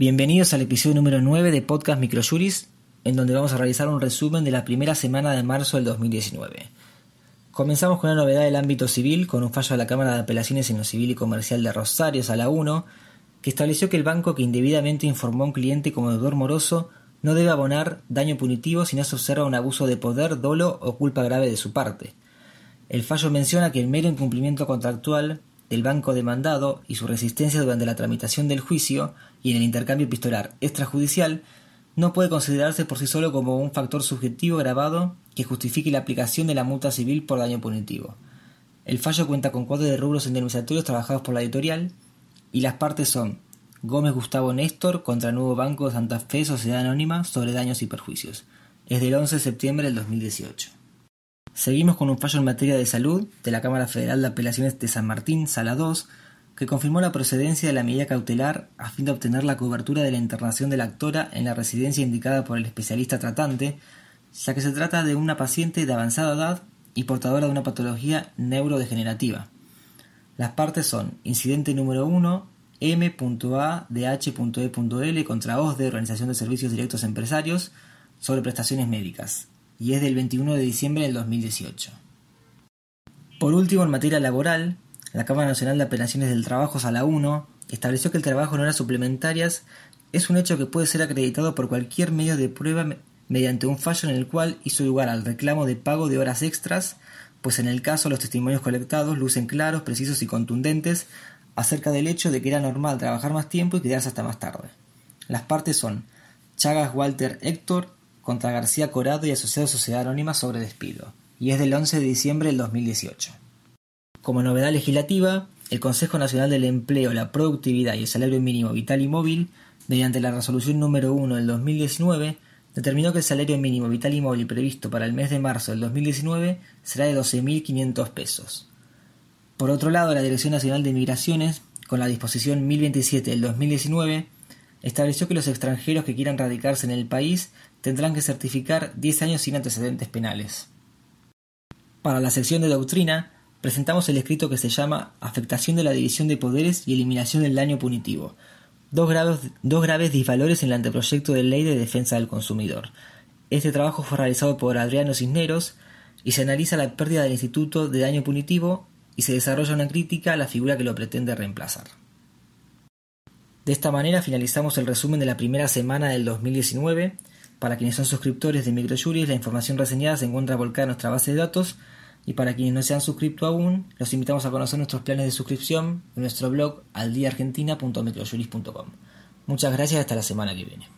Bienvenidos al episodio número 9 de Podcast Microjuris, en donde vamos a realizar un resumen de la primera semana de marzo del 2019. Comenzamos con una novedad del ámbito civil, con un fallo de la Cámara de Apelaciones en lo Civil y Comercial de Rosario, Sala 1, que estableció que el banco que indebidamente informó a un cliente como deudor moroso no debe abonar daño punitivo si no se observa un abuso de poder, dolo o culpa grave de su parte. El fallo menciona que el mero incumplimiento contractual del banco demandado y su resistencia durante la tramitación del juicio y en el intercambio epistolar extrajudicial no puede considerarse por sí solo como un factor subjetivo grabado que justifique la aplicación de la multa civil por daño punitivo. El fallo cuenta con cuatro de rubros indemnizatorios trabajados por la editorial y las partes son Gómez Gustavo Néstor contra Nuevo Banco de Santa Fe Sociedad Anónima sobre daños y perjuicios. Es del 11 de septiembre del 2018. Seguimos con un fallo en materia de salud de la Cámara Federal de Apelaciones de San Martín, Sala 2, que confirmó la procedencia de la medida cautelar a fin de obtener la cobertura de la internación de la actora en la residencia indicada por el especialista tratante, ya que se trata de una paciente de avanzada edad y portadora de una patología neurodegenerativa. Las partes son incidente número 1, M.A.D.H.E.L contra OSDE, Organización de Servicios Directos Empresarios, sobre prestaciones médicas, y es del 21 de diciembre del 2018. Por último, en materia laboral, la Cámara Nacional de Apelaciones del Trabajo, Sala 1, estableció que el trabajo en horas suplementarias es un hecho que puede ser acreditado por cualquier medio de prueba mediante un fallo en el cual hizo lugar al reclamo de pago de horas extras, pues en el caso los testimonios colectados lucen claros, precisos y contundentes acerca del hecho de que era normal trabajar más tiempo y quedarse hasta más tarde. Las partes son Chagas Walter Héctor contra García Corado y Asociado Sociedad Anónima sobre despido, y es del 11 de diciembre del 2018. Como novedad legislativa, el Consejo Nacional del Empleo, la Productividad y el Salario Mínimo Vital y Móvil, mediante la resolución número 1 del 2019, determinó que el salario mínimo vital y móvil previsto para el mes de marzo del 2019 será de 12.500 pesos. Por otro lado, la Dirección Nacional de Migraciones, con la disposición 1027 del 2019, estableció que los extranjeros que quieran radicarse en el país tendrán que certificar 10 años sin antecedentes penales. Para la sección de doctrina, presentamos el escrito que se llama Afectación de la división de poderes y eliminación del daño punitivo, dos, graves disvalores en el anteproyecto de ley de defensa del consumidor. Este trabajo fue realizado por Adriano Cisneros y se analiza la pérdida del instituto de daño punitivo y se desarrolla una crítica a la figura que lo pretende reemplazar. De esta manera finalizamos el resumen de la primera semana del 2019. Para quienes son suscriptores de Microjuris, la información reseñada se encuentra volcada en nuestra base de datos y para quienes no se han suscrito aún, los invitamos a conocer nuestros planes de suscripción en nuestro blog aldiaargentina.microjuris.com. Muchas gracias y hasta la semana que viene.